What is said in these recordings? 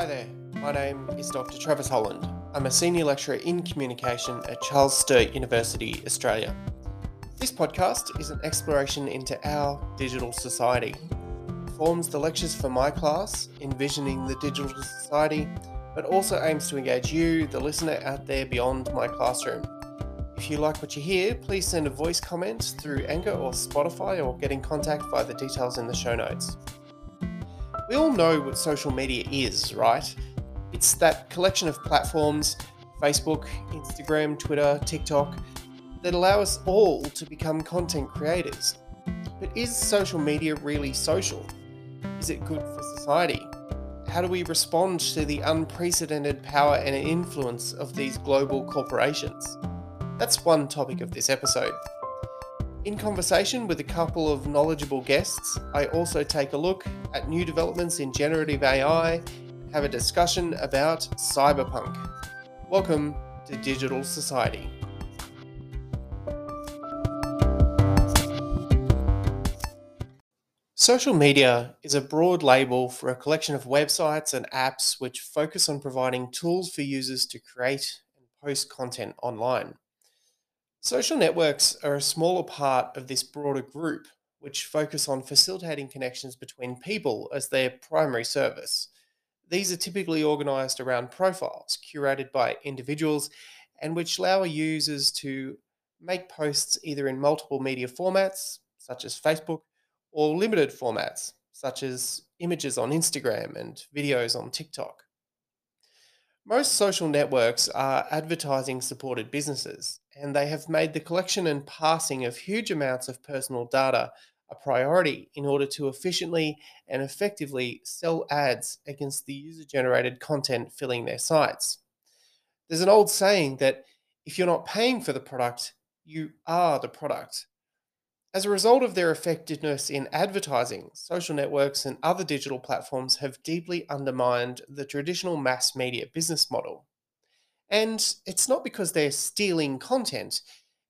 Hi there, my name is Dr. Travis Holland. I'm a senior lecturer in communication at Charles Sturt University, Australia. This podcast is an exploration into our digital society. It forms the lectures for my class, Envisioning the Digital Society, but also aims to engage you, the listener out there beyond my classroom. If you like what you hear, please send a voice comment through Anchor or Spotify or get in contact via the details in the show notes. We all know what social media is, right? It's that collection of platforms Facebook, Instagram, Twitter, TikTok that allow us all to become content creators. But is social media really social? Is it good for society? How do we respond to the unprecedented power and influence of these global corporations? That's one topic of this episode. In conversation with a couple of knowledgeable guests, I also take a look at new developments in generative AI have a discussion about cyberpunk. Welcome to Digital Society. Social media is a broad label for a collection of websites and apps which focus on providing tools for users to create and post content online. Social networks are a smaller part of this broader group, which focus on facilitating connections between people as their primary service. These are typically organized around profiles curated by individuals and which allow users to make posts either in multiple media formats, such as Facebook, or limited formats, such as images on Instagram and videos on TikTok. Most social networks are advertising supported businesses, and they have made the collection and passing of huge amounts of personal data a priority in order to efficiently and effectively sell ads against the user generated content filling their sites. There's an old saying that if you're not paying for the product, you are the product. As a result of their effectiveness in advertising, social networks and other digital platforms have deeply undermined the traditional mass media business model. And it's not because they're stealing content,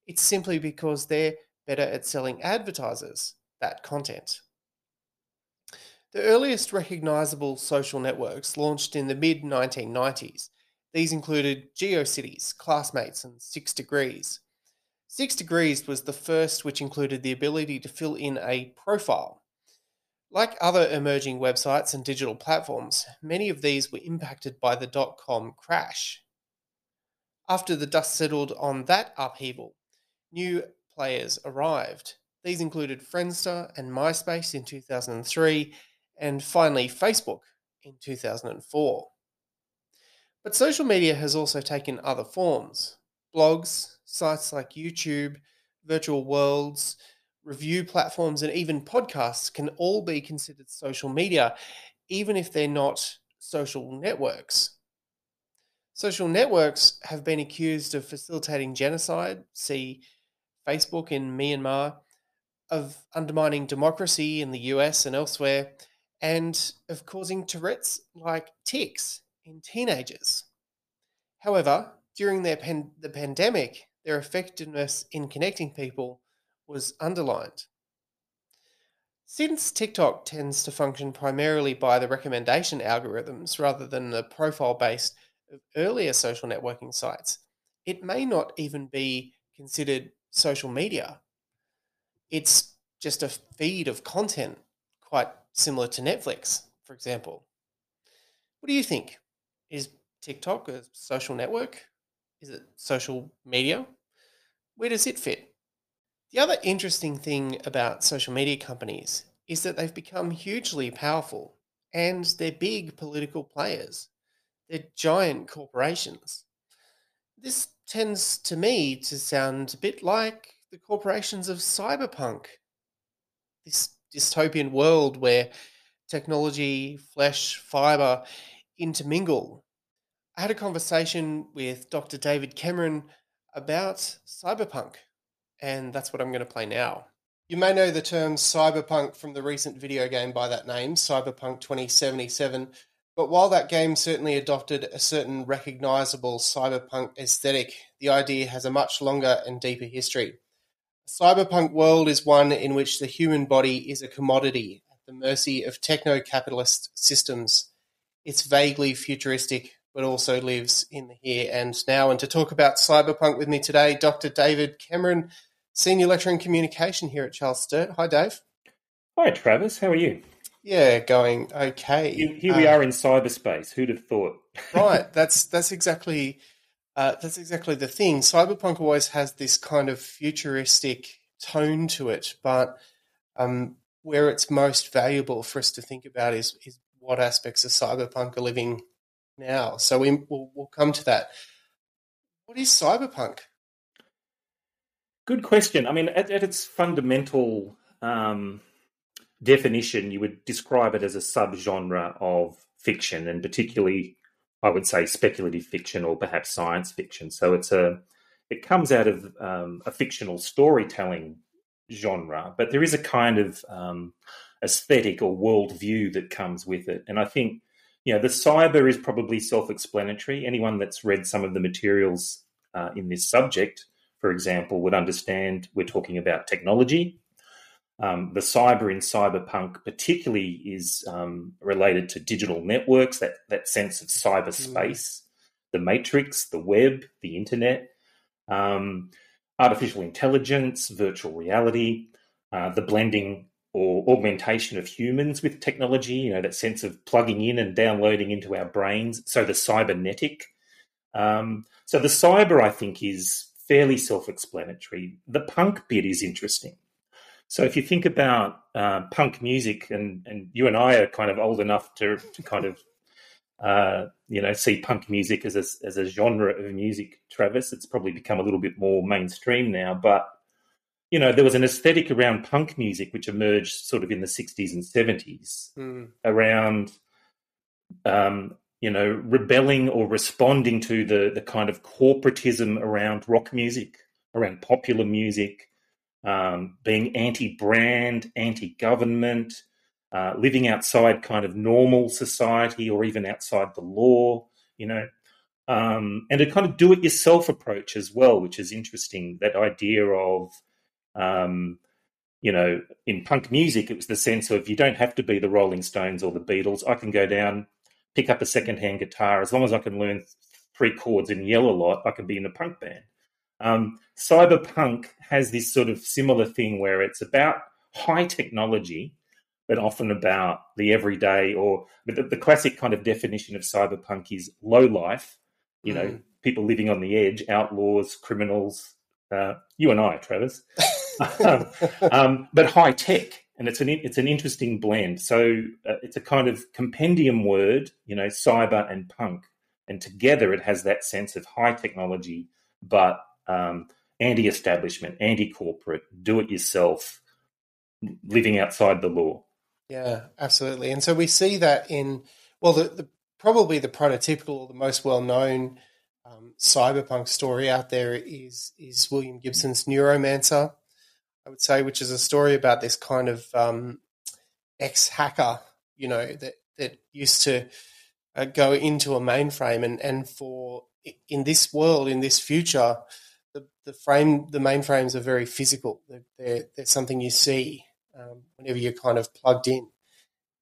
it's simply because they're better at selling advertisers that content. The earliest recognizable social networks launched in the mid 1990s. These included GeoCities, Classmates, and Six Degrees. Six Degrees was the first which included the ability to fill in a profile. Like other emerging websites and digital platforms, many of these were impacted by the dot com crash. After the dust settled on that upheaval, new players arrived. These included Friendster and MySpace in 2003, and finally Facebook in 2004. But social media has also taken other forms. Blogs, sites like YouTube, virtual worlds, review platforms, and even podcasts can all be considered social media, even if they're not social networks. Social networks have been accused of facilitating genocide, see Facebook in Myanmar, of undermining democracy in the US and elsewhere, and of causing Tourette's like tics in teenagers. However, during pan- the pandemic, their effectiveness in connecting people was underlined. Since TikTok tends to function primarily by the recommendation algorithms rather than the profile based of uh, earlier social networking sites, it may not even be considered social media. It's just a feed of content, quite similar to Netflix, for example. What do you think? Is TikTok a social network? Is it social media? Where does it fit? The other interesting thing about social media companies is that they've become hugely powerful and they're big political players. They're giant corporations. This tends to me to sound a bit like the corporations of cyberpunk. This dystopian world where technology, flesh, fiber intermingle I had a conversation with Dr. David Cameron about cyberpunk, and that's what I'm going to play now. You may know the term cyberpunk from the recent video game by that name, Cyberpunk 2077, but while that game certainly adopted a certain recognizable cyberpunk aesthetic, the idea has a much longer and deeper history. Cyberpunk world is one in which the human body is a commodity at the mercy of techno capitalist systems it's vaguely futuristic, but also lives in the here and now. And to talk about cyberpunk with me today, Dr. David Cameron, Senior Lecturer in Communication here at Charles Sturt. Hi, Dave. Hi, Travis. How are you? Yeah, going okay. Here, here we uh, are in cyberspace. Who'd have thought? right. That's that's exactly uh, that's exactly the thing. Cyberpunk always has this kind of futuristic tone to it, but um, where it's most valuable for us to think about is is what aspects of cyberpunk are living now. So we, will we'll come to that. What is cyberpunk? Good question. I mean, at, at its fundamental um, definition, you would describe it as a subgenre of fiction, and particularly, I would say, speculative fiction or perhaps science fiction. So it's a it comes out of um, a fictional storytelling genre, but there is a kind of um, aesthetic or worldview that comes with it, and I think you know the cyber is probably self-explanatory. Anyone that's read some of the materials uh, in this subject, for example, would understand we're talking about technology um, the cyber in cyberpunk, particularly, is um, related to digital networks, that, that sense of cyberspace, mm. the matrix, the web, the internet, um, artificial intelligence, virtual reality, uh, the blending or augmentation of humans with technology, you know, that sense of plugging in and downloading into our brains. So the cybernetic. Um, so the cyber, I think, is fairly self explanatory. The punk bit is interesting. So if you think about uh, punk music, and, and you and I are kind of old enough to, to kind of uh, you know see punk music as a, as a genre of music, Travis, it's probably become a little bit more mainstream now. But you know there was an aesthetic around punk music which emerged sort of in the '60s and '70s mm. around um, you know rebelling or responding to the the kind of corporatism around rock music, around popular music um, being anti-brand, anti-government, uh, living outside kind of normal society or even outside the law, you know, um, and a kind of do-it-yourself approach as well, which is interesting. That idea of, um, you know, in punk music, it was the sense of you don't have to be the Rolling Stones or the Beatles. I can go down, pick up a second-hand guitar, as long as I can learn three chords and yell a lot, I can be in a punk band. Um, cyberpunk has this sort of similar thing where it's about high technology, but often about the everyday or the, the classic kind of definition of cyberpunk is low life, you mm. know, people living on the edge, outlaws, criminals, uh, you and I, Travis, um, but high tech. And it's an it's an interesting blend. So uh, it's a kind of compendium word, you know, cyber and punk, and together it has that sense of high technology, but um, anti-establishment, anti-corporate, do-it-yourself, living outside the law. Yeah, absolutely. And so we see that in well, the, the probably the prototypical, or the most well-known um, cyberpunk story out there is is William Gibson's Neuromancer. I would say, which is a story about this kind of um, ex-hacker, you know, that that used to uh, go into a mainframe and and for in this world, in this future, the, the frame, the mainframes are very physical. They're, they're, they're something you see um, whenever you're kind of plugged in.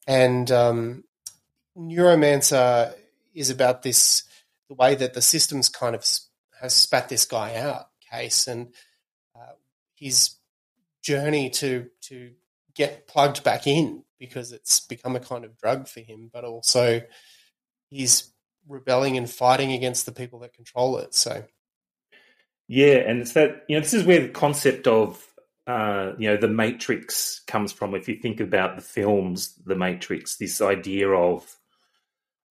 And um, Neuromancer is about this, the way that the systems kind of has spat this guy out, Case, and uh, journey to to get plugged back in because it's become a kind of drug for him, but also he's rebelling and fighting against the people that control it. So yeah, and it's that you know this is where the concept of uh, you know the Matrix comes from. If you think about the films, the Matrix, this idea of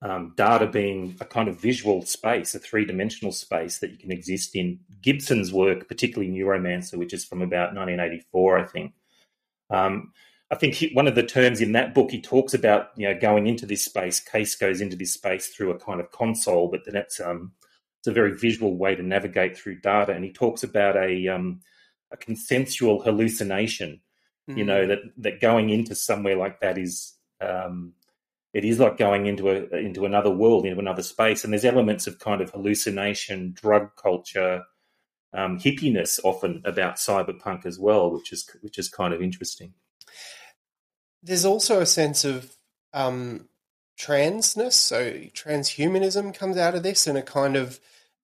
um, data being a kind of visual space, a three dimensional space that you can exist in. Gibson's work, particularly Neuromancer, which is from about 1984, I think. Um, I think he, one of the terms in that book he talks about, you know, going into this space. Case goes into this space through a kind of console, but then it's um, it's a very visual way to navigate through data. And he talks about a um, a consensual hallucination. Mm. You know mm. that that going into somewhere like that is um, it is like going into a into another world, into another space. And there's elements of kind of hallucination, drug culture, um, hippiness often about cyberpunk as well, which is which is kind of interesting. There's also a sense of um, transness. So transhumanism comes out of this, and a kind of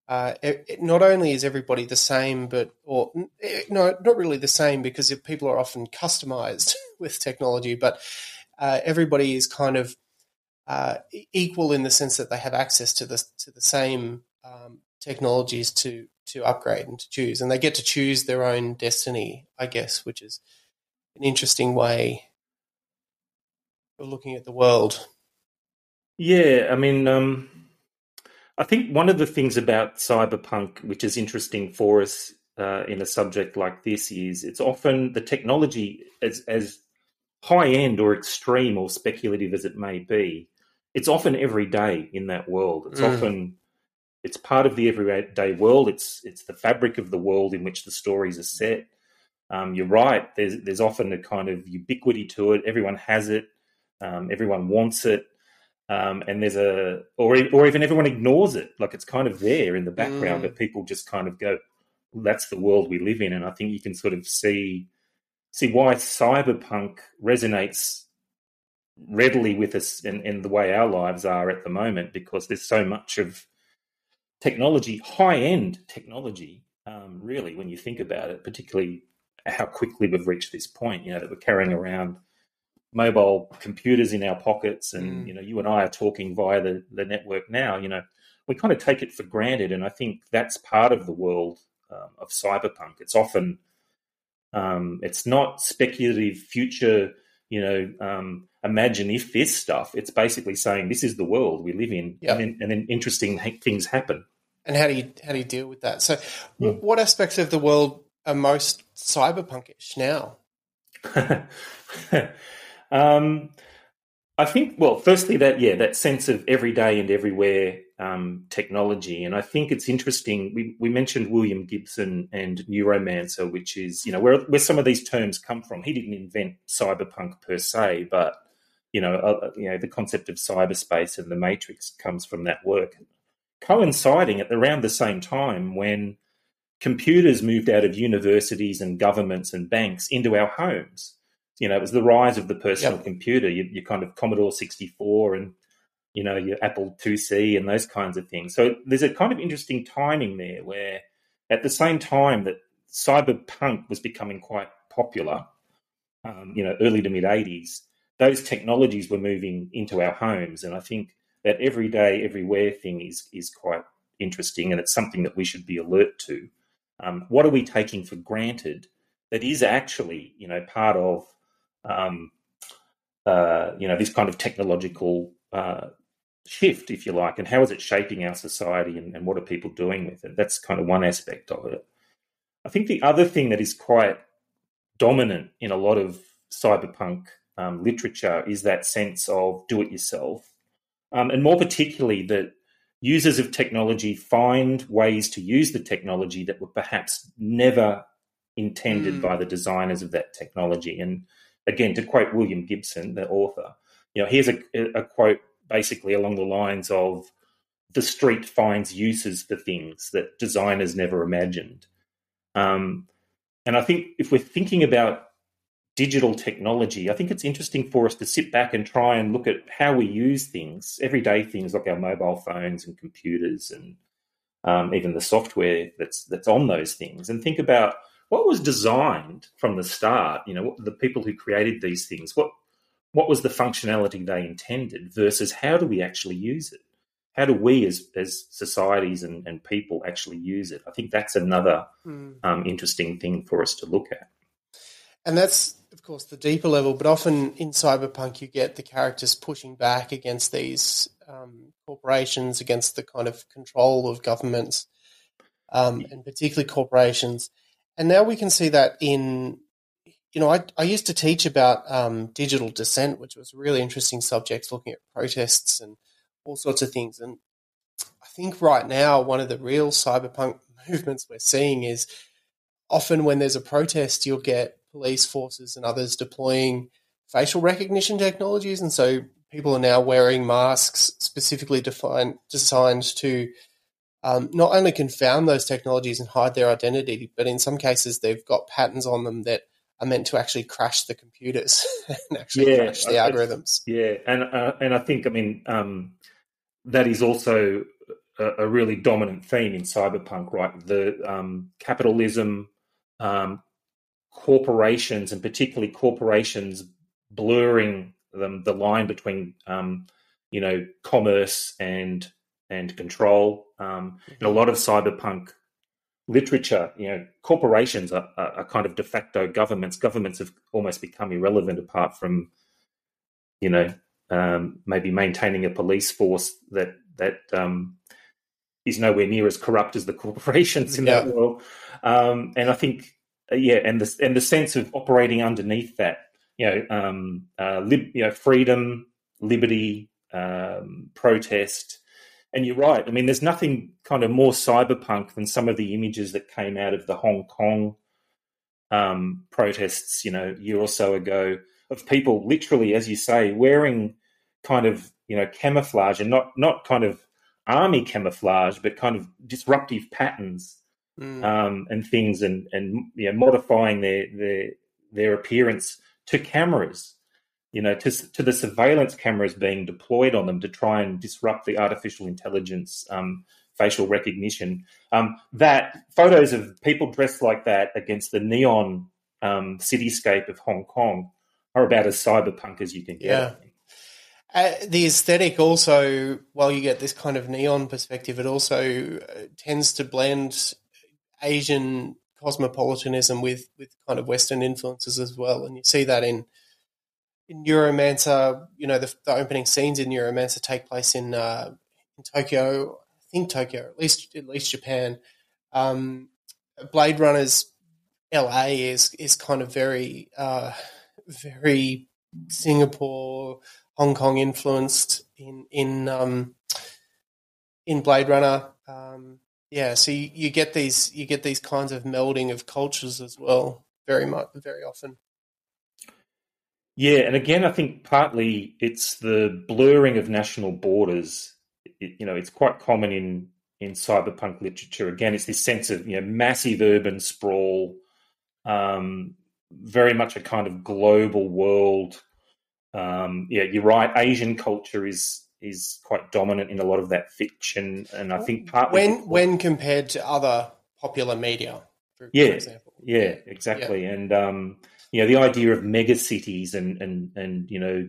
uh, it, not only is everybody the same, but or eh, no, not really the same because people are often customized with technology, but uh, everybody is kind of uh, equal in the sense that they have access to the to the same um, technologies to to upgrade and to choose, and they get to choose their own destiny, I guess, which is an interesting way of looking at the world. Yeah, I mean, um, I think one of the things about cyberpunk, which is interesting for us uh, in a subject like this, is it's often the technology, as, as high end or extreme or speculative as it may be, it's often every day in that world. It's mm. often it's part of the everyday world. It's it's the fabric of the world in which the stories are set. Um, you're right. There's there's often a kind of ubiquity to it. Everyone has it. Um, everyone wants it. Um, and there's a or or even everyone ignores it. Like it's kind of there in the background, mm. but people just kind of go, "That's the world we live in." And I think you can sort of see see why cyberpunk resonates readily with us in, in the way our lives are at the moment, because there's so much of technology, high end technology, um, really, when you think about it, particularly how quickly we've reached this point, you know, that we're carrying around mobile computers in our pockets and, mm. you know, you and I are talking via the, the network now, you know, we kind of take it for granted. And I think that's part of the world um, of cyberpunk. It's often, um, it's not speculative future, you know, um, imagine if this stuff. It's basically saying this is the world we live in, yep. and, then, and then interesting things happen and how do you how do you deal with that? So, mm. what aspects of the world are most cyberpunkish now? um, I think, well, firstly, that yeah, that sense of everyday and everywhere um, technology, and I think it's interesting. We we mentioned William Gibson and Neuromancer, which is you know where where some of these terms come from. He didn't invent cyberpunk per se, but you know, uh, you know, the concept of cyberspace and the matrix comes from that work coinciding at around the same time when computers moved out of universities and governments and banks into our homes. You know, it was the rise of the personal yep. computer, your, your, kind of Commodore 64 and, you know, your Apple IIc and those kinds of things. So there's a kind of interesting timing there where at the same time that cyberpunk was becoming quite popular, um, you know, early to mid 80s, those technologies were moving into our homes. And I think that everyday, everywhere thing is is quite interesting, and it's something that we should be alert to. Um, what are we taking for granted that is actually, you know, part of, um, uh, you know, this kind of technological uh, shift, if you like, and how is it shaping our society, and, and what are people doing with it? That's kind of one aspect of it. I think the other thing that is quite dominant in a lot of cyberpunk um, literature is that sense of do it yourself um, and more particularly that users of technology find ways to use the technology that were perhaps never intended mm. by the designers of that technology. And again, to quote William Gibson, the author, you know, here's a, a quote basically along the lines of the street finds uses for things that designers never imagined. Um, and I think if we're thinking about digital technology, I think it's interesting for us to sit back and try and look at how we use things, everyday things like our mobile phones and computers and um, even the software that's that's on those things, and think about what was designed from the start. You know, the people who created these things, what what was the functionality they intended versus how do we actually use it? How do we as as societies and, and people actually use it? I think that's another mm. um, interesting thing for us to look at. And that's of course, the deeper level, but often in cyberpunk, you get the characters pushing back against these um, corporations, against the kind of control of governments, um, and particularly corporations. And now we can see that in, you know, I, I used to teach about um, digital dissent, which was a really interesting subject, looking at protests and all sorts of things. And I think right now, one of the real cyberpunk movements we're seeing is often when there's a protest, you'll get police forces and others deploying facial recognition technologies, and so people are now wearing masks specifically defined, designed to um, not only confound those technologies and hide their identity, but in some cases they've got patterns on them that are meant to actually crash the computers and actually yeah, crash the algorithms. Yeah, and uh, and I think I mean um, that is also a, a, really dominant theme in cyberpunk, right? The um, capitalism, um, corporations, and particularly corporations blurring them the line between um, you know commerce and and control. Um, in a lot of cyberpunk literature, you know, corporations are, are, kind of de facto governments. Governments have almost become irrelevant apart from, you know, um, maybe maintaining a police force that that um, is nowhere near as corrupt as the corporations in yeah. that world. Um, and I think, yeah, and the and the sense of operating underneath that, you know, um, uh, lib, you know, freedom, liberty, um, protest and you're right. I mean, there's nothing kind of more cyberpunk than some of the images that came out of the Hong Kong um, protests, you know, a year or so ago, of people literally, as you say, wearing kind of you know camouflage and not not kind of army camouflage, but kind of disruptive patterns mm. um, and things, and and you know, modifying their their their appearance to cameras you know, to, to the surveillance cameras being deployed on them to try and disrupt the artificial intelligence um, facial recognition. Um, that photos of people dressed like that against the neon um, cityscape of Hong Kong are about as cyberpunk as you can get. Yeah. Uh, the aesthetic also, while you get this kind of neon perspective, it also uh, tends to blend Asian cosmopolitanism with with kind of Western influences as well, and you see that in in Neuromancer, you know, the, the, opening scenes in Neuromancer take place in, uh, in Tokyo, I think Tokyo, at least at least Japan. Um, Blade Runner's LA is is kind of very uh, very Singapore, Hong Kong influenced in in um, in Blade Runner. Um, yeah, so you, you get these you get these kinds of melding of cultures as well, very much very often. Yeah, and again, I think partly it's the blurring of national borders. It, you know, it's quite common in in cyberpunk literature. Again, it's this sense of you know massive urban sprawl, um, very much a kind of global world. Um, yeah, you're right. Asian culture is is quite dominant in a lot of that fiction, and I think partly when because, when compared to other popular media, for, yeah, for example. Yeah, exactly, yeah. and um, you know the idea of mega cities and and and you know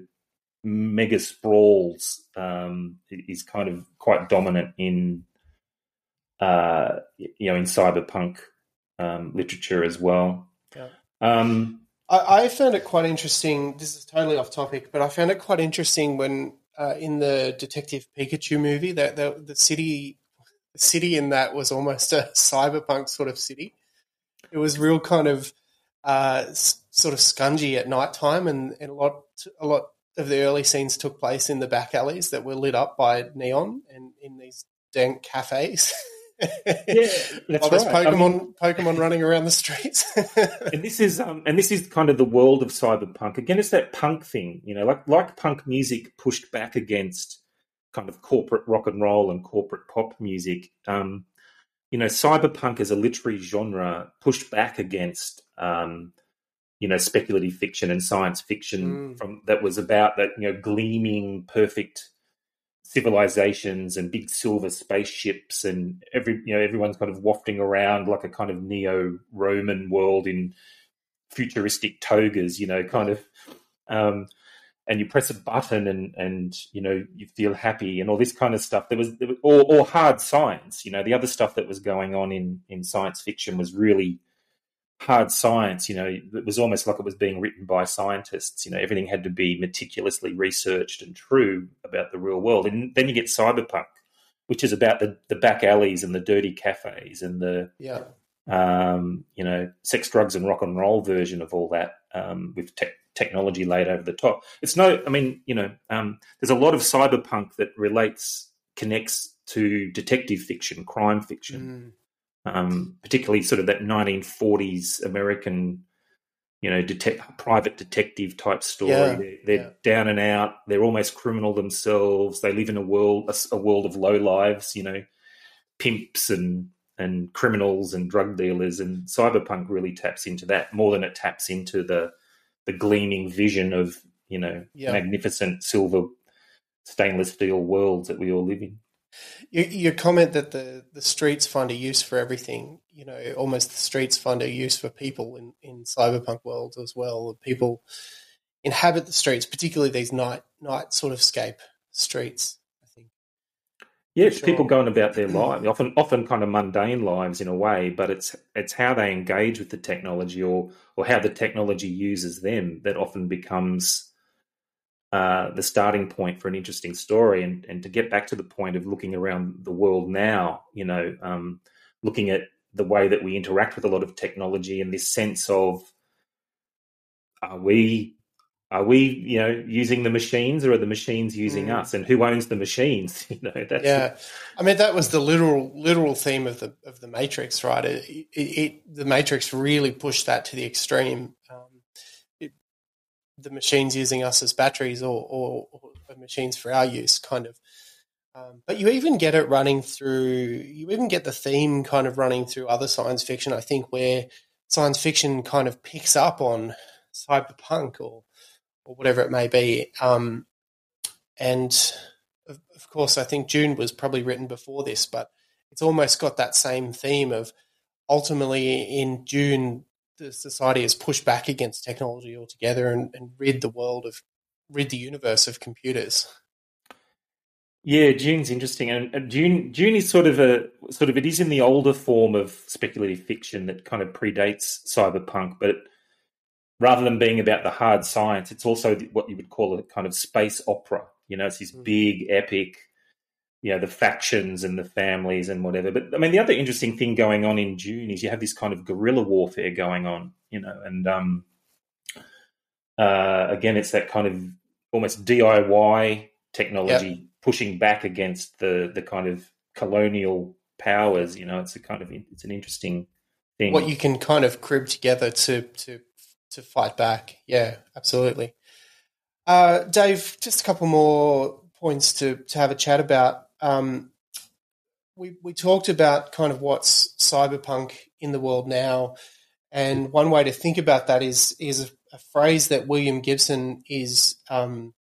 mega sprawls um, is kind of quite dominant in uh, you know in cyberpunk um, literature as well. Yeah. Um, I, I, found it quite interesting. This is totally off topic, but I found it quite interesting when uh, in the Detective Pikachu movie that the, the city the city in that was almost a cyberpunk sort of city. It was real kind of uh, sort of scungy at night time, and, and a lot a lot of the early scenes took place in the back alleys that were lit up by neon and in these dank cafes. yeah, that's right. Pokemon, I mean, Pokemon running around the streets. and this is, um, and this is kind of the world of cyberpunk. Again, it's that punk thing, you know, like like punk music pushed back against kind of corporate rock and roll and corporate pop music. Um, you know, cyberpunk as a literary genre pushed back against um, you know speculative fiction and science fiction mm. from that was about that you know gleaming perfect civilizations and big silver spaceships and every you know everyone's kind of wafting around like a kind of neo roman world in futuristic togas you know kind of um and you press a button and and you know you feel happy and all this kind of stuff. There was, there was or, or hard science you know the other stuff that was going on in in science fiction was really hard science, you know, it was almost like it was being written by scientists. You know, everything had to be meticulously researched and true about the real world. And then you get cyberpunk, which is about the, the back alleys and the dirty cafes and the yeah. um, you know, sex, drugs, and rock and roll version of all that um, with te- technology laid over the top. It's no, I mean, you know, um, there's a lot of cyberpunk that relates, connects to detective fiction, crime fiction. Mm um, particularly sort of that 1940s American, you know, detect, private detective type story. Yeah, they're, they're yeah. down and out. They're almost criminal themselves. They live in a world, a, a world of low lives. You know, pimps and and criminals and drug dealers, and cyberpunk really taps into that more than it taps into the the gleaming vision of you know yeah. magnificent silver stainless steel worlds that we all live in. Your, your, comment that the, the streets find a use for everything, you know, almost the streets find a use for people in, in cyberpunk worlds as well. People inhabit the streets, particularly these night night sort of scape streets. I think. Yeah, sure. people going about their lives, often often kind of mundane lives in a way, but it's it's how they engage with the technology or or how the technology uses them that often becomes uh, the starting point for an interesting story. And, and to get back to the point of looking around the world now, you know, um, looking at the way that we interact with a lot of technology and this sense of are we are we you know using the machines or are the machines using mm. us? And who owns the machines? You know that's yeah. I mean that was the literal literal theme of the of the matrix right? It, it, it the matrix really pushed that to the extreme the machines using us as batteries or, or, or machines for our use, kind of. Um, but you even get it running through, you even get the theme kind of running through other science fiction, I think, where science fiction kind of picks up on cyberpunk or, or whatever it may be. Um, and of, of course, I think Dune was probably written before this, but it's almost got that same theme of ultimately in Dune, the society has pushed back against technology altogether and, and rid the world of rid the universe of computers. Yeah, Dune's interesting, and Dune Dune is sort of a sort of it is in the older form of speculative fiction that kind of predates cyberpunk, but rather than being about the hard science, it's also what you would call a kind of space opera. You know, it's this mm. big epic you know the factions and the families and whatever. But I mean, the other interesting thing going on in Dune is you have this kind of guerrilla warfare going on, you know, and um, uh, again, it's that kind of almost DIY technology yep. pushing back against the the kind of colonial powers. You know, it's a kind of it's an interesting thing. What you can kind of crib together to to to fight back. Yeah, absolutely. Uh, Dave, just a couple more points to to have a chat about um, we we talked about kind of what's cyberpunk in the world now, and one way to think about that is is a, a phrase that William Gibson is um,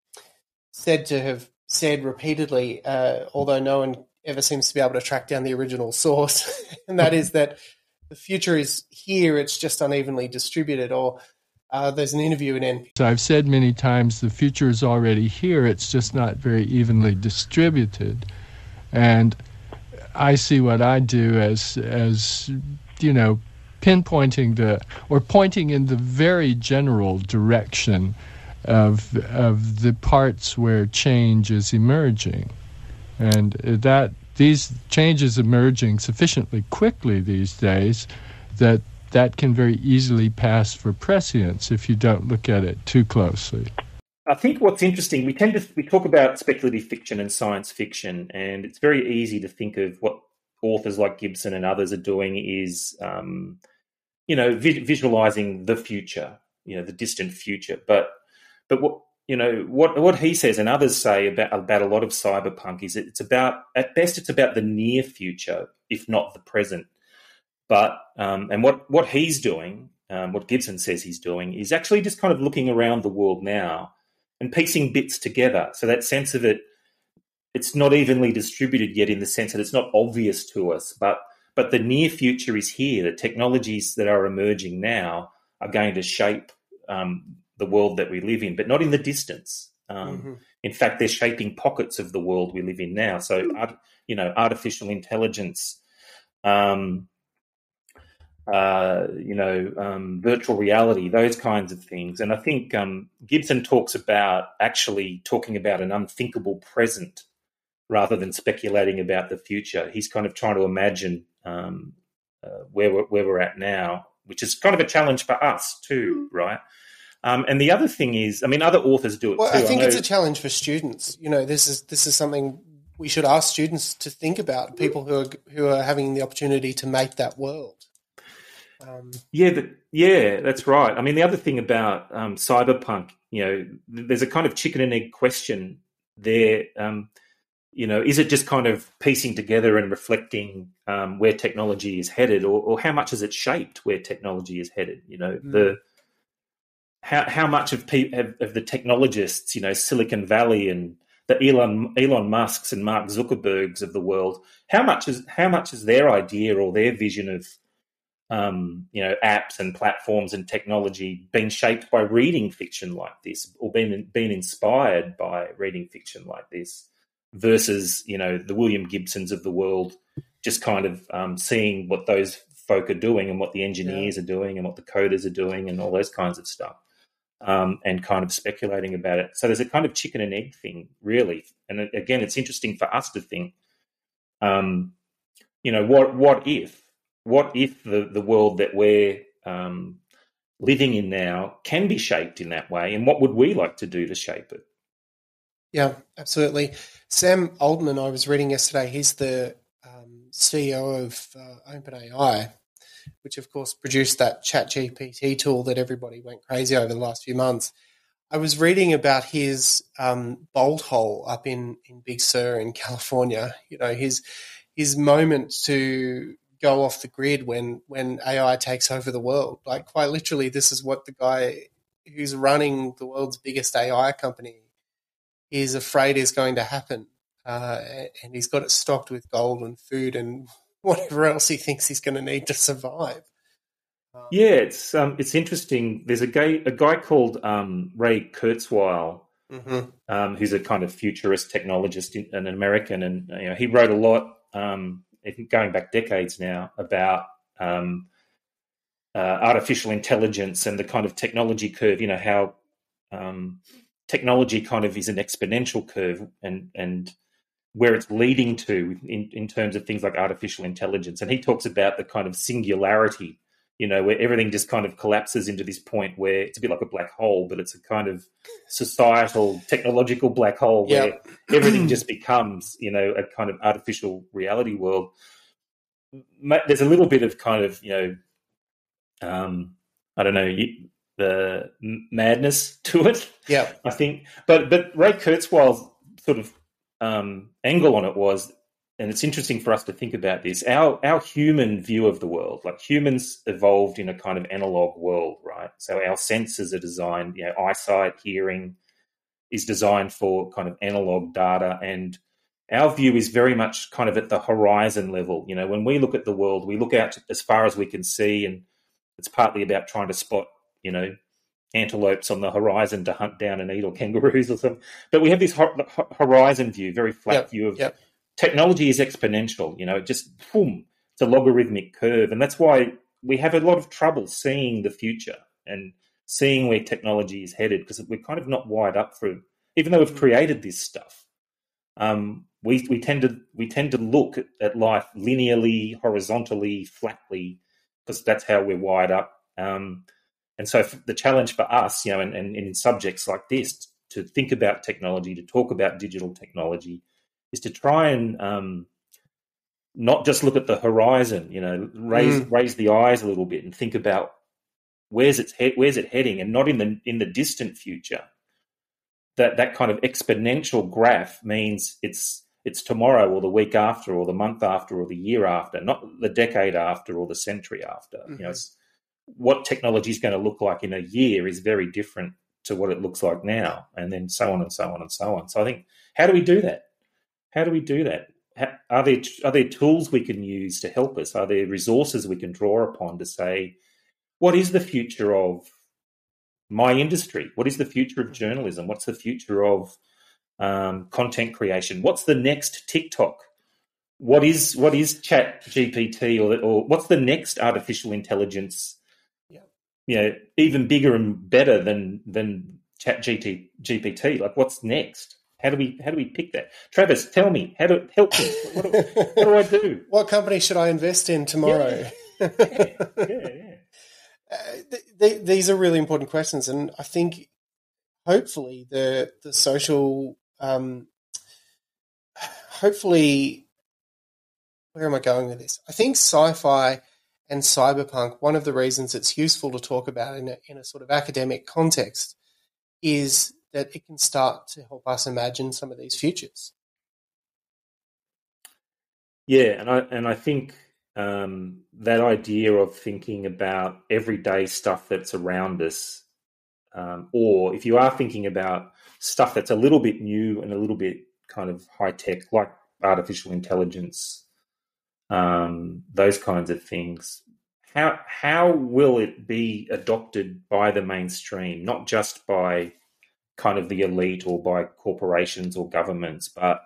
said to have said repeatedly, uh, although no one ever seems to be able to track down the original source, and that is that the future is here; it's just unevenly distributed, or uh, there's an interview in NPR. So I've said many times the future is already here, it's just not very evenly distributed. And I see what I do as as you know pinpointing the or pointing in the very general direction of of the parts where change is emerging, and that these changes emerging sufficiently quickly these days that that can very easily pass for prescience if you don't look at it too closely. I think what's interesting, we tend to we talk about speculative fiction and science fiction, and it's very easy to think of what authors like Gibson and others are doing is, um, you know, vi- visualizing the future, you know, the distant future. But but what you know what what he says and others say about about a lot of cyberpunk is it's about at best it's about the near future, if not the present. But um, and what what he's doing, um, what Gibson says he's doing, is actually just kind of looking around the world now and piecing bits together. So that sense of it, it's not evenly distributed yet in the sense that it's not obvious to us, but but the near future is here. The technologies that are emerging now are going to shape um, the world that we live in, but not in the distance. Um, mm-hmm. In fact, they're shaping pockets of the world we live in now. So, you know, artificial intelligence, um, uh, you know, um, virtual reality, those kinds of things. And I think um, Gibson talks about actually talking about an unthinkable present rather than speculating about the future. He's kind of trying to imagine um, uh, where, we're, where we're at now, which is kind of a challenge for us too, mm-hmm. right? Um, and the other thing is, I mean, other authors do it well, too. I think I it's a challenge for students. You know, this is this is something we should ask students to think about. People who are who are having the opportunity to make that world. Um, yeah, the, yeah, that's right. I mean, the other thing about um, cyberpunk, you know, there's a kind of chicken and egg question there. Um, you know, is it just kind of piecing together and reflecting um, where technology is headed, or, or, how much has it shaped where technology is headed? You know, mm. the how how much of, pe- of, of the technologists, you know, Silicon Valley and the Elon Elon Musk's and Mark Zuckerberg's of the world, how much is how much is their idea or their vision of um, you know apps and platforms and technology been shaped by reading fiction like this, or been been inspired by reading fiction like this? versus you know the William Gibsons of the world, just kind of um, seeing what those folk are doing and what the engineers yeah. are doing and what the coders are doing and all those kinds of stuff, um, and kind of speculating about it. So there's a kind of chicken and egg thing, really. And again, it's interesting for us to think, um, you know, what what if what if the the world that we're um, living in now can be shaped in that way, and what would we like to do to shape it? Yeah, absolutely. Sam Altman, I was reading yesterday, he's the um, CEO of uh, OpenAI, which of course produced that ChatGPT tool that everybody went crazy over the last few months. I was reading about his um, bolt hole up in, in Big Sur in California. You know, his his moment to go off the grid when when AI takes over the world. Like quite literally, this is what the guy who's running the world's biggest AI company is afraid is going to happen. Uh, and he's got it stocked with gold and food and whatever else he thinks he's going to need to survive. Um, yeah, it's um, it's interesting. There's a guy a guy called um, Ray Kurzweil, mm-hmm. Um, who's a kind of futurist technologist, an American, and you know he wrote a lot um, going back decades now about um, uh, artificial intelligence and the kind of technology curve. You know how technology kind of is an exponential curve and and where it's leading to in, in terms of things like artificial intelligence. And he talks about the kind of singularity, you know, where everything just kind of collapses into this point where it's a bit like a black hole, but it's a kind of societal, technological black hole where yep. everything just becomes, you know, a kind of artificial reality world. There's a little bit of kind of, you know, um, I don't know, the madness to it. Yeah, I think. But but Ray Kurzweil's sort of um, angle on it was, and it's interesting for us to think about this. Our our human view of the world, like humans evolved in a kind of analog world, right? So our senses are designed, you know, eyesight, hearing is designed for kind of analog data and our view is very much kind of at the horizon level. You know, when we look at the world, we look out as far as we can see, and it's partly about trying to spot you know, antelopes on the horizon to hunt down and eat or kangaroos or something. But we have this horizon view, very flat yep, view of yep. Technology is exponential. You know, it just boom, it's a logarithmic curve, and that's why we have a lot of trouble seeing the future and seeing where technology is headed because we're kind of not wired up for. Even though we've mm. created this stuff, um, we we tend to we tend to look at life linearly, horizontally, flatly, because that's how we're wired up. Um, and so the challenge for us, you know, and, and, in subjects like this, to think about technology, to talk about digital technology, is to try and um, not just look at the horizon, you know, raise mm. raise the eyes a little bit and think about where's it he- where's it heading, and not in the in the distant future. That that kind of exponential graph means it's it's tomorrow or the week after or the month after or the year after, not the decade after or the century after. Mm-hmm. You know, mm-hmm. it's what technology is going to look like in a year is very different to what it looks like now, and then so on and so on and so on. So I think, how do we do that? How do we do that? How, are there are there tools we can use to help us? Are there resources we can draw upon to say, what is the future of my industry? What is the future of journalism? What's the future of um, content creation? What's the next TikTok? What is what is Chat GPT or, or what's the next artificial intelligence you know even bigger and better than than Chat GT, GPT. Like, what's next? How do we how do we pick that? Travis, tell me how to help me. What do, what do I do? What company should I invest in tomorrow? Yeah, yeah, yeah. Uh, th- th- these are really important questions, and I think hopefully the the social, um, hopefully, where am I going with this? I think sci-fi and cyberpunk, one of the reasons it's useful to talk about in a, in a sort of academic context is that it can start to help us imagine some of these futures. Yeah, and I and I think um, that idea of thinking about everyday stuff that's around us, um, or if you are thinking about stuff that's a little bit new and a little bit kind of high tech, like artificial intelligence, um, those kinds of things. How how will it be adopted by the mainstream, not just by kind of the elite or by corporations or governments, but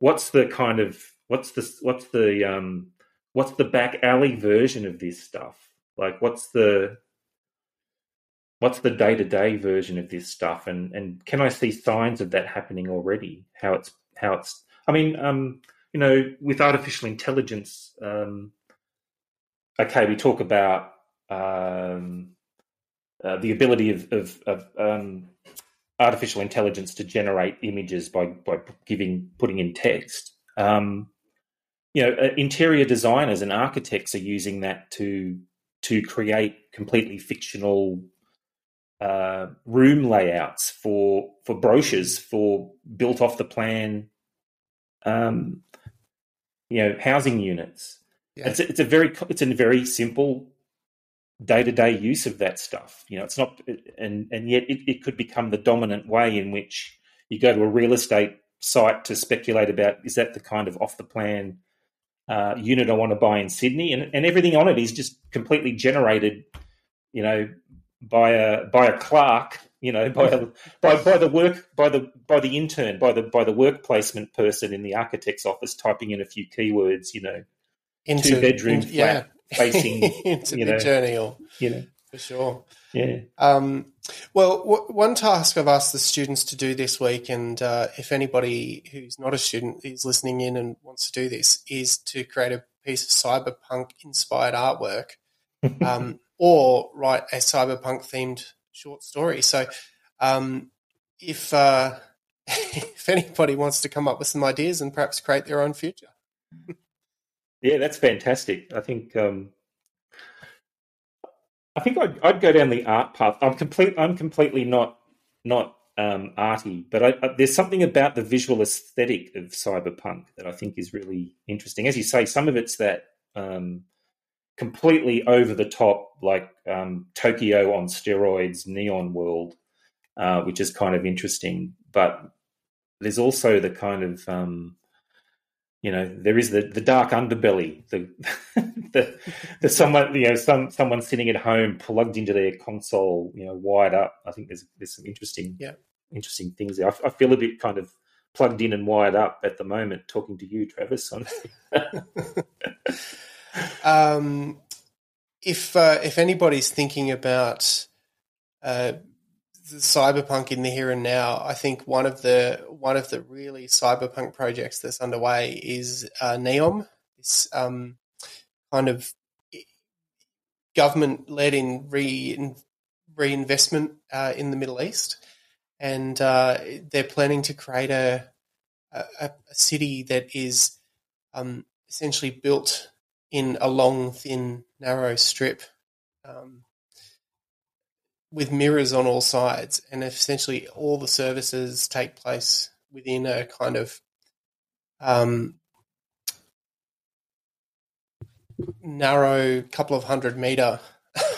what's the kind of what's the what's the um, what's the back alley version of this stuff? Like, what's the what's the day to day version of this stuff? And and can I see signs of that happening already? How it's how it's I mean, um, you know, with artificial intelligence, um, okay, we talk about um, uh, the ability of, of, of um, artificial intelligence to generate images by by giving putting in text. Um, you know, uh, interior designers and architects are using that to to create completely fictional uh, room layouts for for brochures for built off the plan, um, you know, housing units. Yeah. It's a, it's a very it's a very simple day to day use of that stuff. You know, it's not, and and yet it, it could become the dominant way in which you go to a real estate site to speculate about is that the kind of off the plan uh, unit I want to buy in Sydney, and, and everything on it is just completely generated, you know, by a by a clerk, you know, by a, by by the work by the by the intern, by the by the work placement person in the architect's office typing in a few keywords, you know, into, two bedroom in, flat yeah. Facing into you know, journey, or you know, for sure. Yeah. Um, well, w- one task I've asked the students to do this week, and uh, if anybody who's not a student is listening in and wants to do this, is to create a piece of cyberpunk inspired artwork um, or write a cyberpunk themed short story. So, um, if uh, if anybody wants to come up with some ideas and perhaps create their own future. Yeah, that's fantastic. I think um, I think I'd, I'd go down the art path. I'm complete. I'm completely not not um, arty, but I, I, there's something about the visual aesthetic of cyberpunk that I think is really interesting. As you say, some of it's that um, completely over the top, like um, Tokyo on steroids, neon world, uh, which is kind of interesting. But there's also the kind of um, you know there is the, the dark underbelly the, the the someone you know some someone sitting at home plugged into their console you know wired up. I think there's there's some interesting yeah. interesting things there. I, I, feel a bit kind of plugged in and wired up at the moment talking to you travis um if uh, if anybody's thinking about uh, the cyberpunk in the here and now, I think one of the one of the really cyberpunk projects that's underway is uh, Neom, this um, kind of government led in re- reinvestment uh, in the Middle East, and uh, they're planning to create a a, a city that is um, essentially built in a long, thin, narrow strip. Um, with mirrors on all sides, and essentially all the services take place within a kind of um, narrow, couple of hundred meter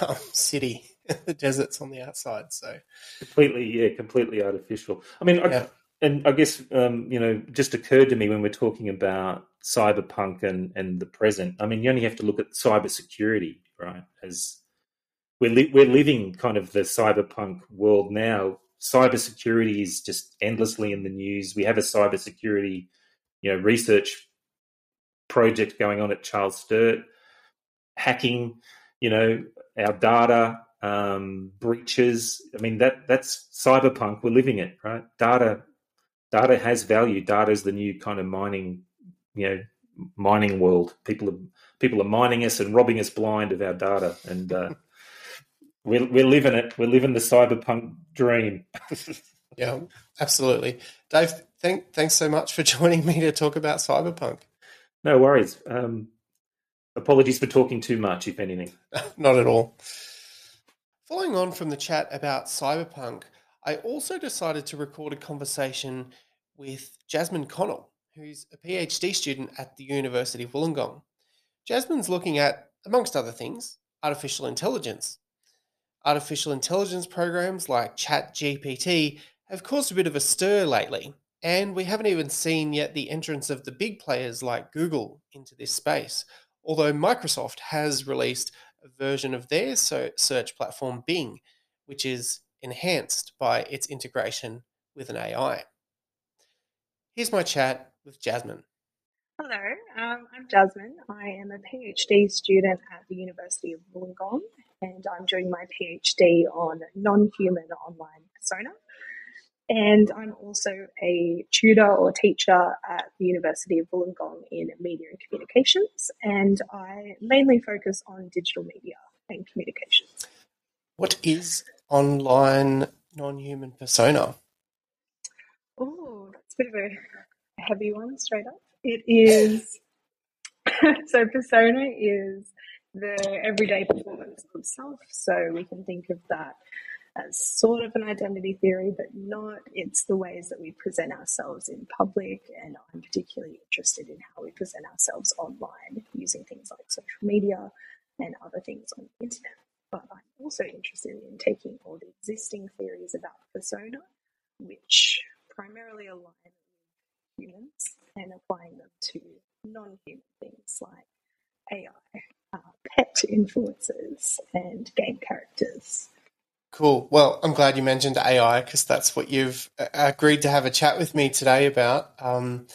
um, city. the desert's on the outside, so completely, yeah, completely artificial. I mean, I, and I guess um, you know, just occurred to me when we're talking about cyberpunk and and the present. I mean, you only have to look at cybersecurity, right? As we're li- we're living kind of the cyberpunk world now. Cybersecurity is just endlessly in the news. We have a cybersecurity, you know, research project going on at Charles Sturt, hacking, you know, our data, um, breaches. I mean, that that's cyberpunk. We're living it, right? Data, data has value. Data is the new kind of mining, you know, mining world. People are people are mining us and robbing us blind of our data, and uh, we're, we're living it. We're living the cyberpunk dream. yeah, absolutely. Dave, thank, thanks so much for joining me to talk about cyberpunk. No worries. Um, apologies for talking too much, if anything. Not at all. Following on from the chat about cyberpunk, I also decided to record a conversation with Jasmyn Connell, who's a PhD student at the University of Wollongong. Jasmyn's looking at, amongst other things, artificial intelligence. Artificial intelligence programs like ChatGPT have caused a bit of a stir lately, and we haven't even seen yet the entrance of the big players like Google into this space, although Microsoft has released a version of their search platform Bing, which is enhanced by its integration with an AI. Here's my chat with Jasmyn. Hello, um, I'm Jasmyn. I am a PhD student at the University of Wollongong, and I'm doing my PhD on non human online persona. And I'm also a tutor or teacher at the University of Wollongong in media and communications, and I mainly focus on digital media and communications. What is online non human persona? Oh, that's a bit of a heavy one straight up. It is so persona is the everyday performance of self. So we can think of that as sort of an identity theory, but not. It's the ways that we present ourselves in public, and I'm particularly interested in how we present ourselves online using things like social media and other things on the internet. But I'm also interested in taking all the existing theories about persona, which primarily align with humans, and applying them to non human things like AI, pet influences, and game characters. Cool. Well, I'm glad you mentioned AI because that's what you've uh, agreed to have a chat with me today about. Um,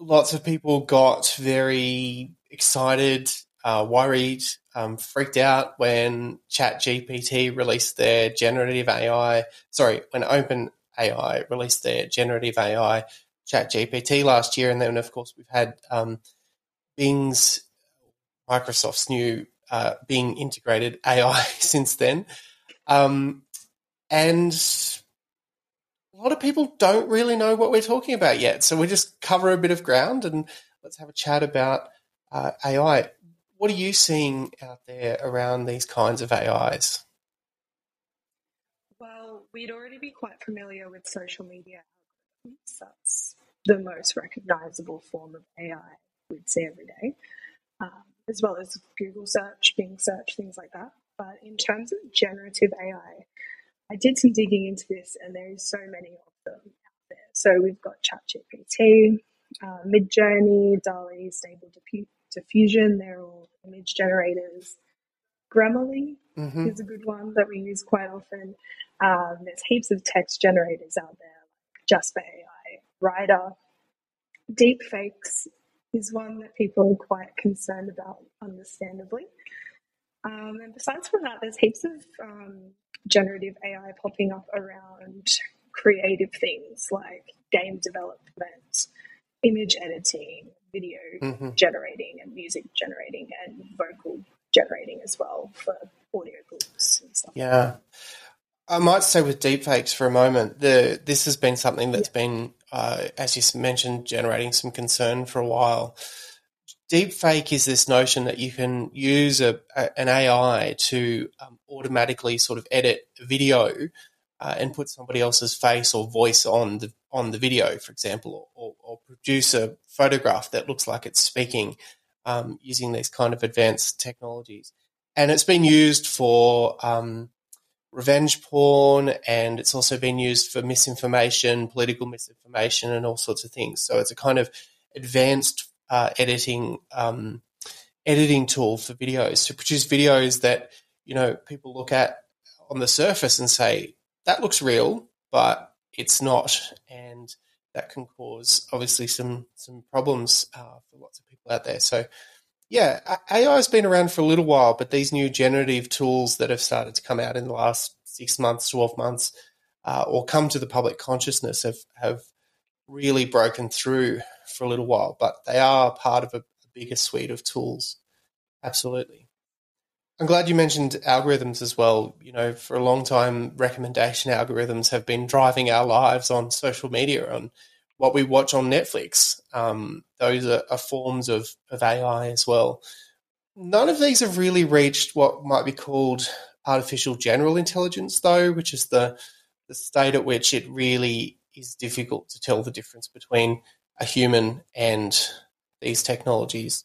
lots of people got very excited, uh, worried, um, freaked out when ChatGPT released their generative AI. Sorry, when Open AI released their generative AI ChatGPT last year, and then of course we've had um, Bing's Microsoft's new uh, integrated AI since then. Um, and a lot of people don't really know what we're talking about yet. So we just cover a bit of ground and let's have a chat about uh, AI. What are you seeing out there around these kinds of AIs? Well, we'd already be quite familiar with social media algorithms. That's the most recognizable form of AI we'd see every day, um, as well as Google search, Bing search, things like that. But in terms of generative AI, I did some digging into this, and there is so many of them out there. So we've got ChatGPT, uh, Midjourney, DALL-E, Stable Diffusion. They're all image generators. Grammarly mm-hmm. is a good one that we use quite often. Um, there's heaps of text generators out there, like Jasper AI, Writer. Deepfakes is one that people are quite concerned about, understandably. Um, and besides from that, there's heaps of um, generative AI popping up around creative things like game development, image editing, video mm-hmm. generating, and music generating, and vocal generating as well for audiobooks and stuff. Yeah. I might say with deepfakes for a moment, the this has been something that's yeah. been, uh, as you mentioned, generating some concern for a while deepfake is this notion that you can use a, a an AI to um, automatically sort of edit video uh, and put somebody else's face or voice on the on the video, for example, or, or produce a photograph that looks like it's speaking um, using these kind of advanced technologies. And it's been used for um, revenge porn, and it's also been used for misinformation, political misinformation, and all sorts of things. So it's a kind of advanced uh, editing um, editing tool for videos to produce videos that you know people look at on the surface and say that looks real, but it's not, and that can cause obviously some some problems uh, for lots of people out there. So. Yeah, AI has been around for a little while, but these new generative tools that have started to come out in the last six months, 12 months, uh, or come to the public consciousness have, have really broken through for a little while, but they are part of a, a bigger suite of tools. Absolutely. I'm glad you mentioned algorithms as well. You know, for a long time, recommendation algorithms have been driving our lives on social media, on what we watch on Netflix. Um, those are, are, forms of, of AI as well. None of these have really reached what might be called artificial general intelligence, though, which is the the state at which it really is difficult to tell the difference between a human and these technologies.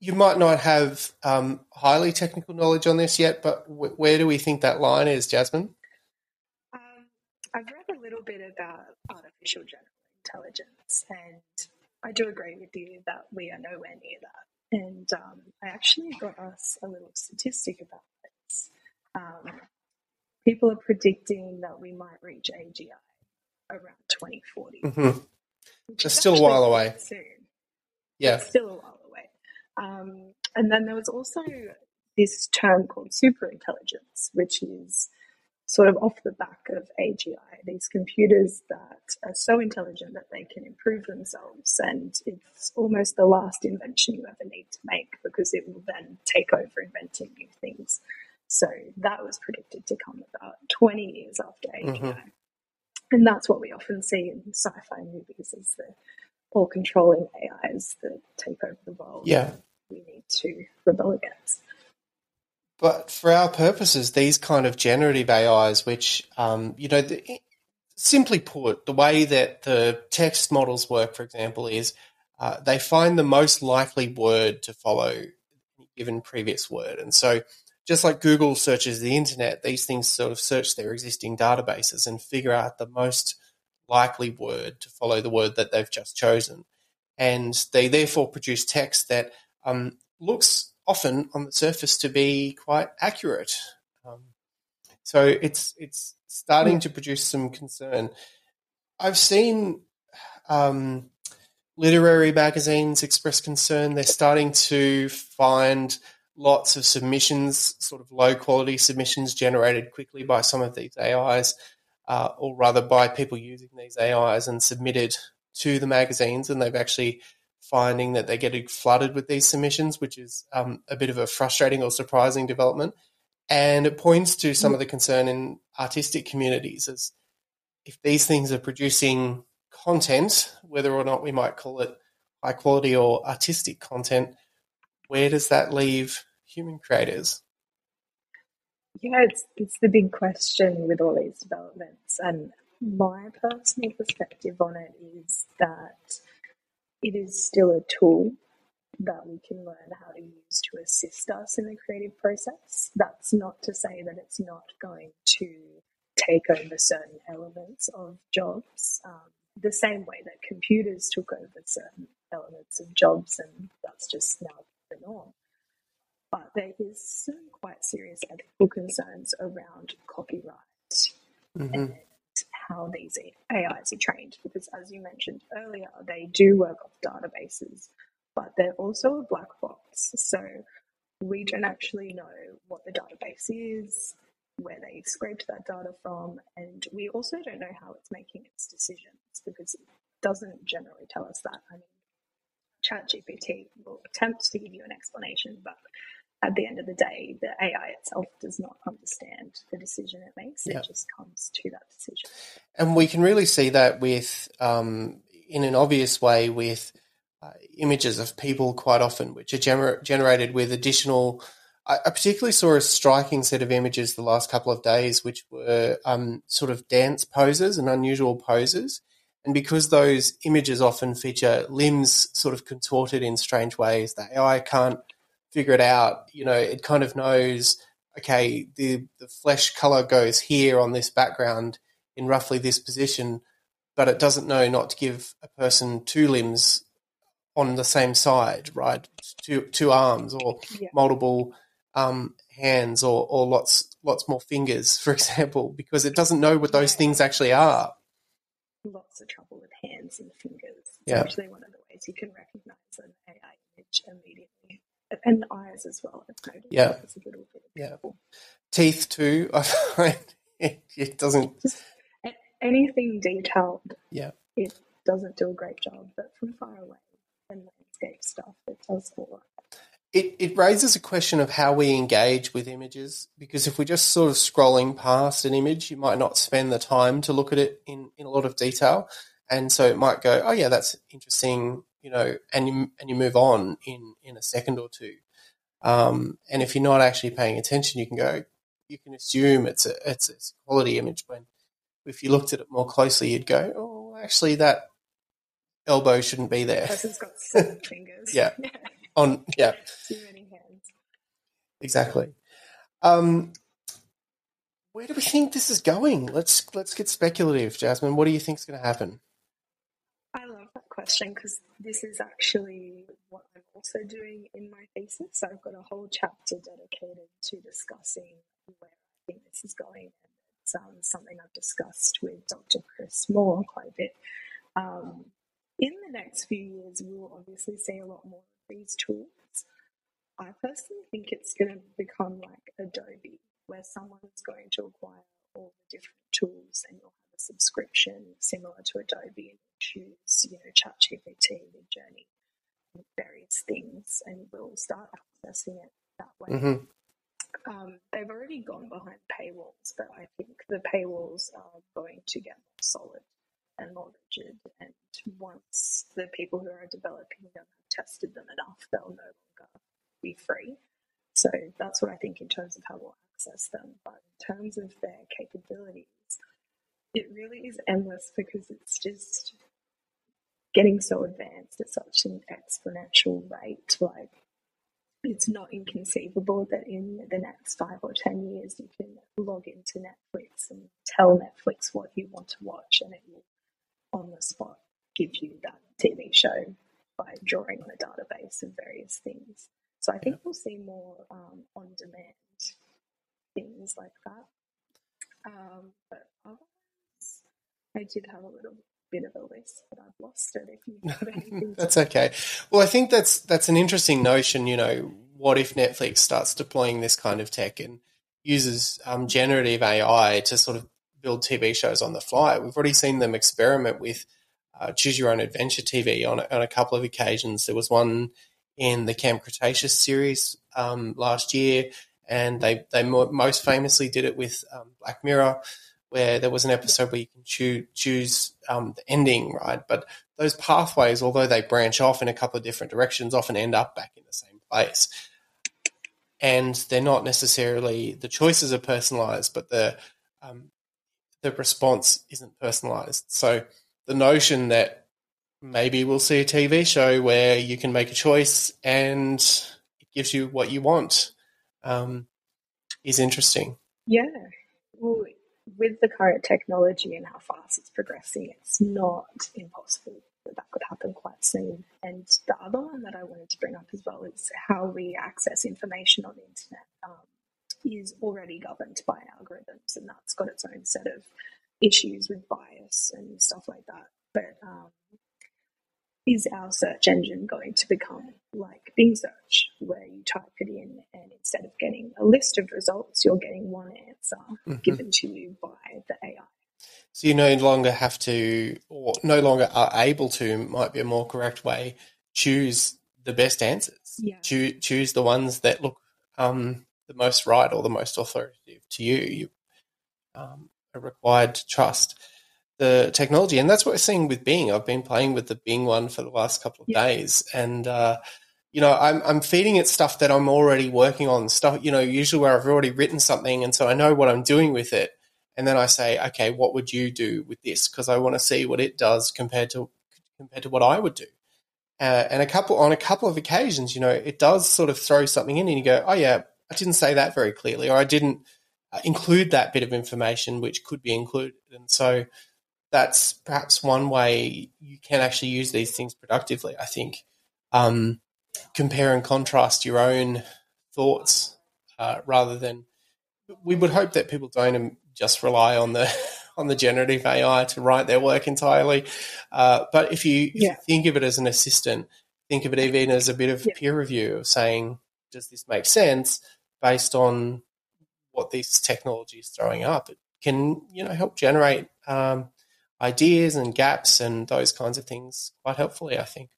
You might not have um, highly technical knowledge on this yet, but w- where do we think that line is, Jasmyn? I've read a little bit about artificial general intelligence, and I do agree with you that we are nowhere near that. And um, I actually got us a little statistic about this. Um, people are predicting that we might reach AGI around 2040. Mm-hmm. Still a while away. Soon. Yeah. It's still a while away. Um, and then there was also this term called superintelligence, which is sort of off the back of AGI, these computers that are so intelligent that they can improve themselves. And it's almost the last invention you ever need to make because it will then take over inventing new things. So that was predicted to come about 20 years after AGI. Mm-hmm. And that's what we often see in sci fi movies is the all controlling AIs that take over the world. Yeah. We need to rebel against. But for our purposes, these kind of generative AIs, which, um, you know, the, simply put, the way that the text models work, for example, is uh, they find the most likely word to follow given previous word. And so just like Google searches the internet, these things sort of search their existing databases and figure out the most likely word to follow the word that they've just chosen. And they therefore produce text that um, looks often on the surface to be quite accurate. Um, so it's it's starting to produce some concern. I've seen um, literary magazines express concern. They're starting to find lots of submissions, sort of low quality submissions generated quickly by some of these AIs, uh, or rather by people using these AIs and submitted to the magazines, and they've actually finding that they're getting flooded with these submissions, which is um, a bit of a frustrating or surprising development. And it points to some of the concern in artistic communities as if these things are producing content, whether or not we might call it high quality or artistic content, where does that leave human creators? Yeah, it's it's the big question with all these developments, and my personal perspective on it is that it is still a tool that we can learn how to use to assist us in the creative process. That's not to say that it's not going to take over certain elements of jobs, um, the same way that computers took over certain elements of jobs, and that's just now the norm. But there is some quite serious ethical concerns around copyright mm-hmm. and how these AIs are trained. Because as you mentioned earlier, they do work off databases, but they're also a black box. So we don't actually know what the database is, where they scraped that data from, and we also don't know how it's making its decisions because it doesn't generally tell us that. I mean, ChatGPT will attempt to give you an explanation, but at the end of the day, the AI itself does not understand the decision it makes. Yeah. It just comes to that decision. And we can really see that with, um, in an obvious way, with uh, images of people quite often, which are gener- generated with additional. I, I, particularly saw a striking set of images the last couple of days, which were um, sort of dance poses and unusual poses. And because those images often feature limbs sort of contorted in strange ways, the AI can't figure it out. You know, it kind of knows, okay, the, the flesh color goes here on this background in roughly this position, but it doesn't know not to give a person two limbs on the same side, right? Two, two arms or yeah. multiple um, hands or, or lots, lots more fingers, for example, because it doesn't know what those things actually are. Lots of trouble with hands and fingers. It's yeah. actually one of the ways you can recognize an AI image immediately and eyes as well. yeah, it's a little bit yeah. Teeth too. I find it, it doesn't. Just anything detailed. Yeah, it doesn't do a great job, but from far away and landscape stuff, it does all right. It, it raises a question of how we engage with images because if we're just sort of scrolling past an image, you might not spend the time to look at it in, in a lot of detail. And so it might go, oh, yeah, that's interesting you know, and you and you move on in in a second or two. Um, and if you're not actually paying attention, you can go, you can assume it's a it's, it's a quality image. When if you looked at it more closely, you'd go, oh, actually that elbow shouldn't be there. Person's got seven fingers. Yeah. On yeah, Too many hands. exactly. Um, where do we think this is going? Let's let's get speculative, Jasmyn. What do you think is going to happen? That question because this is actually what I'm also doing in my thesis. I've got a whole chapter dedicated to discussing where I think this is going. And it's um, something I've discussed with Dr. Chris Moore quite a bit. Um, in the next few years, we will obviously see a lot more of these tools. I personally think it's going to become like Adobe, where someone's going to acquire all the different tools and you'll have a subscription similar to Adobe choose, you know, ChatGPT, Midjourney, various things, and we'll start accessing it that way. hmm Um, they've already gone behind paywalls, but I think the paywalls are going to get more solid and more rigid. And once the people who are developing them have tested them enough, they'll no longer be free. So that's what I think in terms of how we'll access them. But in terms of their capabilities, it really is endless because it's just getting so advanced at such an exponential rate. Like, it's not inconceivable that in the next five or ten years you can log into Netflix and tell Netflix what you want to watch and it will on the spot give you that TV show by drawing on a database of various things. So I think we'll see more um, on demand things like that. Um, but I did have a little bit of a list, but I've lost it. If you That's okay. Well, I think that's that's an interesting notion. You know, what if Netflix starts deploying this kind of tech and uses um, generative AI to sort of build TV shows on the fly? We've already seen them experiment with uh, choose your own adventure TV on a, on a couple of occasions. There was one in the Camp Cretaceous series um, last year, and they they mo- most famously did it with um, Black Mirror, where there was an episode where you can choo- choose um, the ending, right? But those pathways, although they branch off in a couple of different directions, often end up back in the same place. And they're not necessarily the choices are personalized, but the um, the response isn't personalized. So the notion that maybe we'll see a TV show where you can make a choice and it gives you what you want um, is interesting. yeah. Well, with the current technology and how fast it's progressing, it's not impossible that that could happen quite soon. And the other one that I wanted to bring up as well is how we access information on the internet um, is already governed by algorithms, and that's got its own set of issues with bias and stuff like that. But um, is our search engine going to become like Bing search, where you type it in and instead of getting a list of results, you're getting one answer Mhm. given to you by the AI? So you no longer have to, or no longer are able to, might be a more correct way, choose the best answers. Yeah. Choose, choose the ones that look um, the most right or the most authoritative to you. You um, are required to trust the technology, and that's what we're seeing with Bing. I've been playing with the Bing one for the last couple of Yeah. days, and uh, you know, I'm I'm feeding it stuff that I'm already working on. Stuff, you know, usually where I've already written something, and so I know what I'm doing with it and then I say, okay, what would you do with this? Because I want to see what it does compared to compared to what I would do. Uh, and a couple on a couple of occasions, you know, it does sort of throw something in, and you go, oh yeah, I didn't say that very clearly, or I didn't uh, include that bit of information which could be included, and so that's perhaps one way you can actually use these things productively. I think um, compare and contrast your own thoughts uh, rather than we would hope that people don't just rely on the on the generative AI to write their work entirely. Uh, but if you, if you think of it as an assistant, think of it even as a bit of Yeah. peer review saying, does this make sense based on what these technologies throwing up? It can you know help generate um, ideas and gaps and those kinds of things quite helpfully. I think.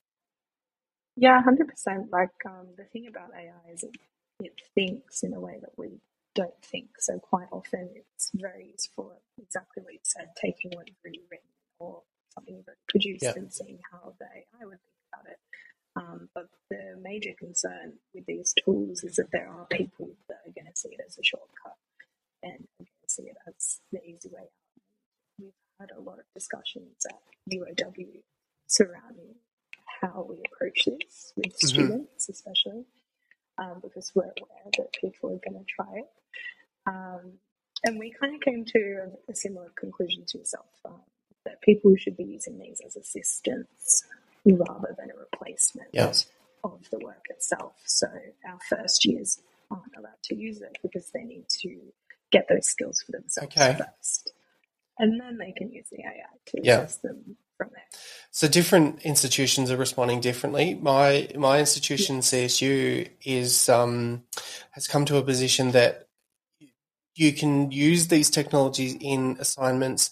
Yeah, hundred percent. Like um, the thing about AI is it, it thinks in a way that we don't think. So quite often it's very useful. Exactly what you said, taking what you've already written or something you've already produced Yeah. and seeing how the AI would think about it. Um, but the major concern with these tools is that there are people that are going to see it as a shortcut and are going to see it as the easy way out. Had a lot of discussions at UOW surrounding how we approach this with Mhm. students, especially um, because we're aware that people are going to try it. Um, and we kind of came to a, a similar conclusion to yourself um, that people should be using these as assistants rather than a replacement of the work itself. So our first years aren't allowed to use it because they need to get those skills for themselves Okay. first. And then they can use the AI to Yeah. assess them from there. So different institutions are responding differently. My my institution CSU is um, has come to a position that you can use these technologies in assignments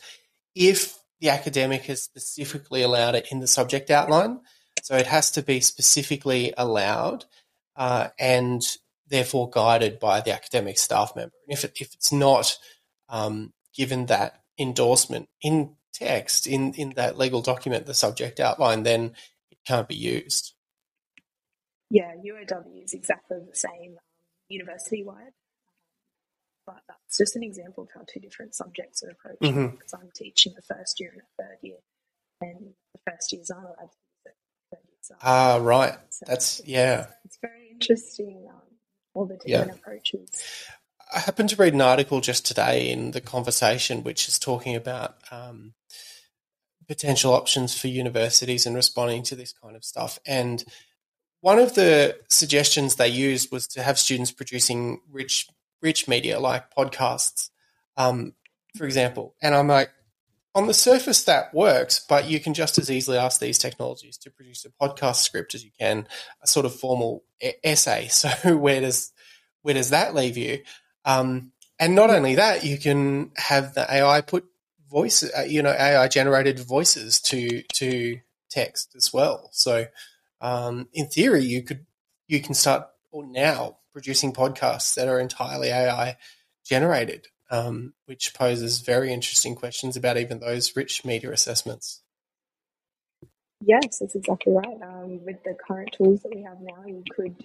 if the academic has specifically allowed it in the subject outline. So it has to be specifically allowed uh, and therefore guided by the academic staff member. And if it, if it's not um, given that endorsement in text in in that legal document, the subject outline, then it can't be used. Yeah, UOW is exactly the same um, university wide, but that's just an example of how two different subjects are approaching. it, Mhm. Because I'm teaching the first year and a third year, and the first years aren't allowed to use it. Ah, right. So That's yeah. it's very interesting. Um, all the Yeah. different approaches. I happened to read an article just today in the conversation, which is talking about um, potential options for universities and responding to this kind of stuff. And one of the suggestions they used was to have students producing rich, rich media like podcasts, um, for example. And I'm like, on the surface, that works, but you can just as easily ask these technologies to produce a podcast script as you can a sort of formal e- essay. So where does where does that leave you? Um, and not only that, you can have the AI put voice, uh, you know, AI generated voices to to text as well. So, um, in theory, you could you can start or now producing podcasts that are entirely AI generated, um, which poses very interesting questions about even those rich media assessments. Yes, that's exactly right. Um, with the current tools that we have now, you could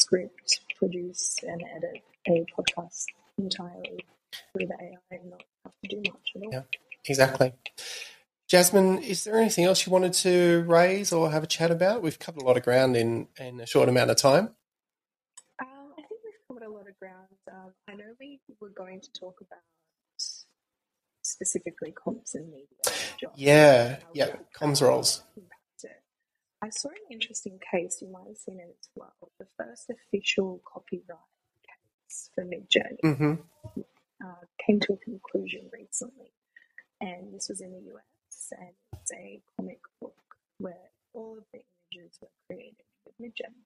script, produce, and edit a podcast entirely through the AI and not have to do much at all. Yeah. Exactly. Jasmyn, is there anything else you wanted to raise or have a chat about? We've covered a lot of ground in, in a short amount of time. Um, I think we've covered a lot of ground. Um, I know we were going to talk about specifically comms and media. jobs, Yeah, yeah, comms roles. I saw an interesting case, you might have seen it as well. The first official copyright case for Midjourney hmm uh, came to a conclusion recently, and this was in the US, and it's a comic book where all of the images were created with Midjourney,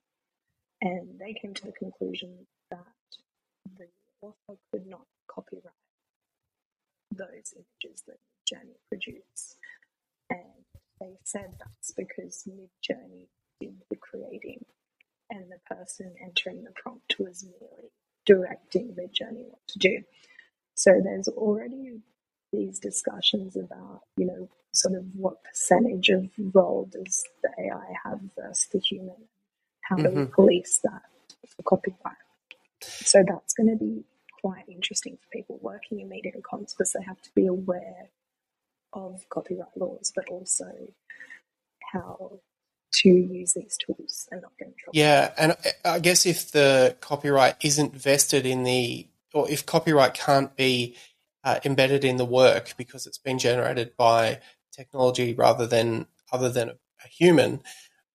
and they came to the conclusion that the author could not copyright those images that Midjourney produced, and they said that's because Midjourney did the creating, and the person entering the prompt was merely directing Midjourney what to do. So there's already these discussions about, you know, sort of what percentage of role does the AI have versus the human? How do we Mhm. police that for copyright? So that's going to be quite interesting for people working in media and comms because they have to be aware of copyright laws, but also how to use these tools and not get in trouble. Yeah, and I- guess if the copyright isn't vested in the, or if copyright can't be uh, embedded in the work because it's been generated by technology rather than other than a, a human,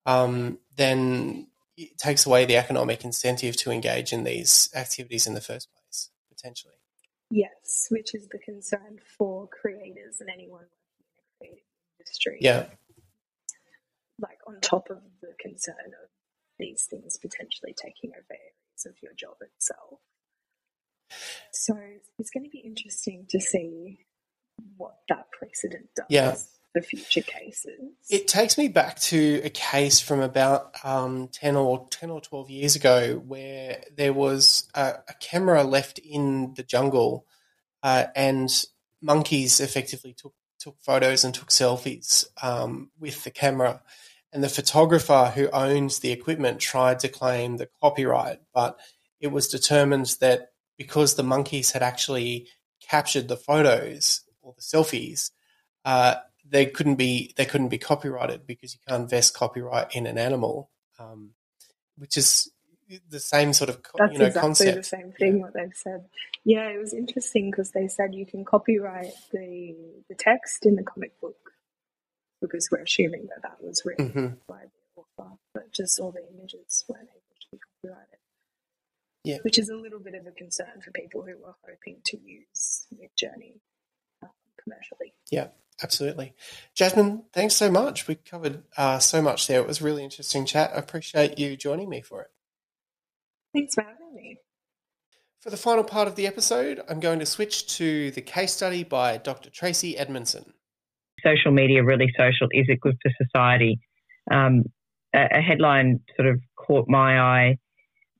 um, then it takes away the economic incentive to engage in these activities in the first place, potentially. Yes, which is the concern for creators and anyone working in the creative industry. Yeah, Like on top of the concern of these things potentially taking over areas of your job itself. So it's going to be interesting to see what that precedent does Yeah. For future cases. It takes me back to a case from about um, 10 or 10 or 12 years ago where there was a, a camera left in the jungle uh, and monkeys effectively took, took photos and took selfies um, with the camera. And the photographer who owns the equipment tried to claim the copyright, but it was determined that because the monkeys had actually captured the photos or the selfies, uh, they couldn't be they couldn't be copyrighted because you can't vest copyright in an animal, um, which is the same sort of That's you know exactly concept. the same thing what they've said. Yeah, it was interesting because they said you can copyright the the text in the comic book because we're assuming that that was written hmm by the author, but just all the images weren't able to be copyrighted. Yeah. Which is a little bit of a concern for people who were hoping to use Midjourney um, commercially. Yeah, absolutely. Jasmyn, thanks so much. We covered uh, so much there. It was a really interesting chat. I appreciate you joining me for it. Thanks for having me. For the final part of the episode, I'm going to switch to the case study by Dr. Tracy Edmondson. social media really social? Is it good for society? Um, a, a headline sort of caught my eye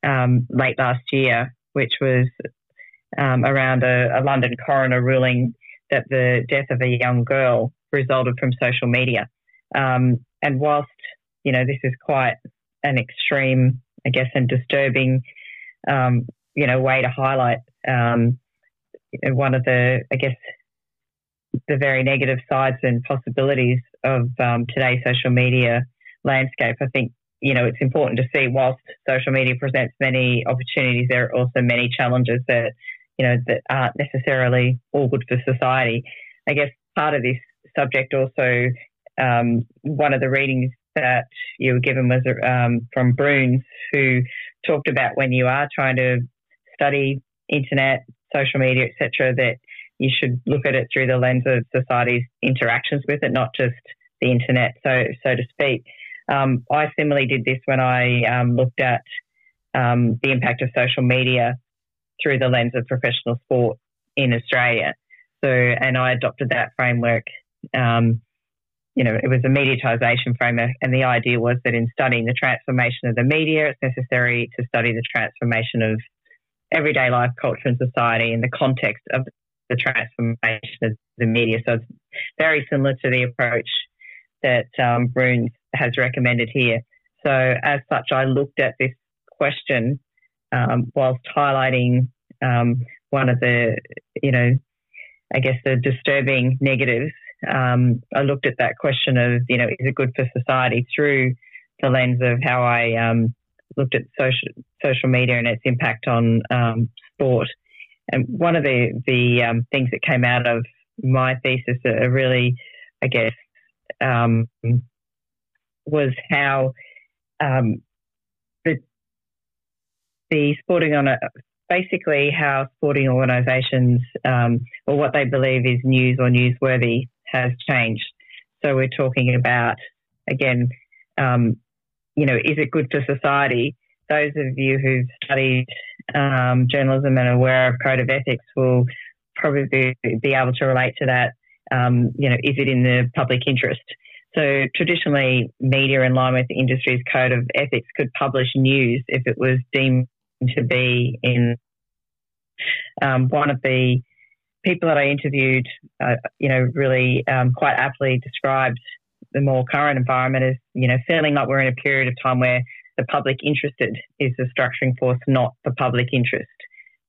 um, late last year, which was um, around a, a London coroner ruling that the death of a young girl resulted from social media. Um, and whilst you know this is quite an extreme, I guess, and disturbing, um, you know, way to highlight um, one of the, I guess, the very negative sides and possibilities of um, today's social media landscape. I think you know it's important to see whilst social media presents many opportunities, there are also many challenges that you know that aren't necessarily all good for society. I guess part of this subject also um, one of the readings that you were given was um, from Bruns, who talked about when you are trying to study internet, social media, etc., that you should look at it through the lens of society's interactions with it, not just the internet, so so to speak. Um, I similarly did this when I um, looked at um, the impact of social media through the lens of professional sport in Australia. So, and I adopted that framework. Um, you know, it was a mediatisation framework, and the idea was that in studying the transformation of the media, it's necessary to study the transformation of everyday life, culture, and society in the context of the transformation of the media. So it's very similar to the approach that um, Bruns has recommended here. So as such, I looked at this question um, whilst highlighting um, one of the, you know, I guess the disturbing negatives. Um, I looked at that question of, you know, is it good for society through the lens of how I um, looked at social social media and its impact on um, sport. And one of the the um, things that came out of my thesis, uh, really, I guess, um, was how um, the sporting on a basically how sporting organisations um, or what they believe is news or newsworthy has changed. So we're talking about again, um, you know, is it good for society? Those of you who've studied um, journalism and aware of code of ethics will probably be, be able to relate to that. Um, you know, is it in the public interest? So traditionally, media in line with the industry's code of ethics could publish news if it was deemed to be in. Um, one of the people that I interviewed, uh, you know, really um, quite aptly described the more current environment as, you know, feeling like we're in a period of time where the public interested is the structuring force, not the public interest.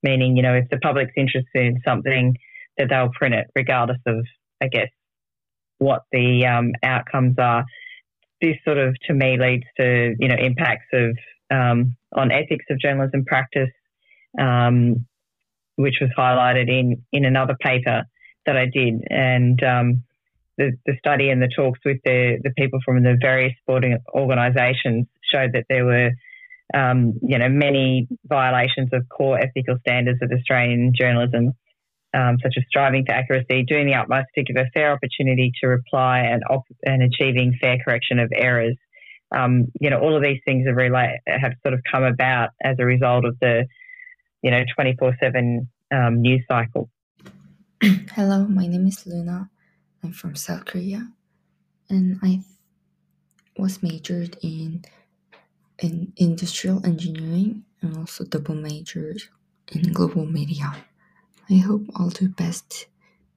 Meaning, you know, if the public's interested in something, that they'll print it regardless of, I guess, what the um, outcomes are. This sort of, to me, leads to, you know, impacts of um, on ethics of journalism practice, um, which was highlighted in in another paper that I did, and um, the the study and the talks with the the people from the various sporting organisations showed that there were. Um, you know, many violations of core ethical standards of Australian journalism, um, such as striving for accuracy, doing the utmost to give a fair opportunity to reply, and, op- and achieving fair correction of errors. Um, you know, all of these things have, rela- have sort of come about as a result of the, you know, 24 7 um, news cycle. Hello, my name is Luna. I'm from South Korea, and I was majored in in industrial engineering and also double majored in global media. I hope I'll do best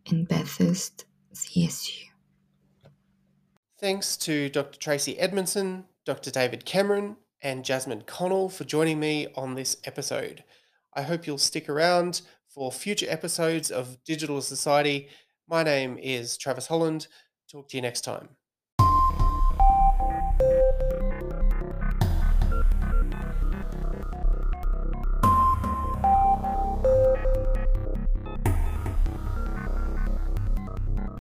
in Bathurst CSU. Thanks to Dr. Tracy Edmondson, Dr. David Cameron, and Jasmyn Connell for joining me on this episode. I hope you'll stick around for future episodes of Digital Society. My name is Travis Holland. Talk to you next time.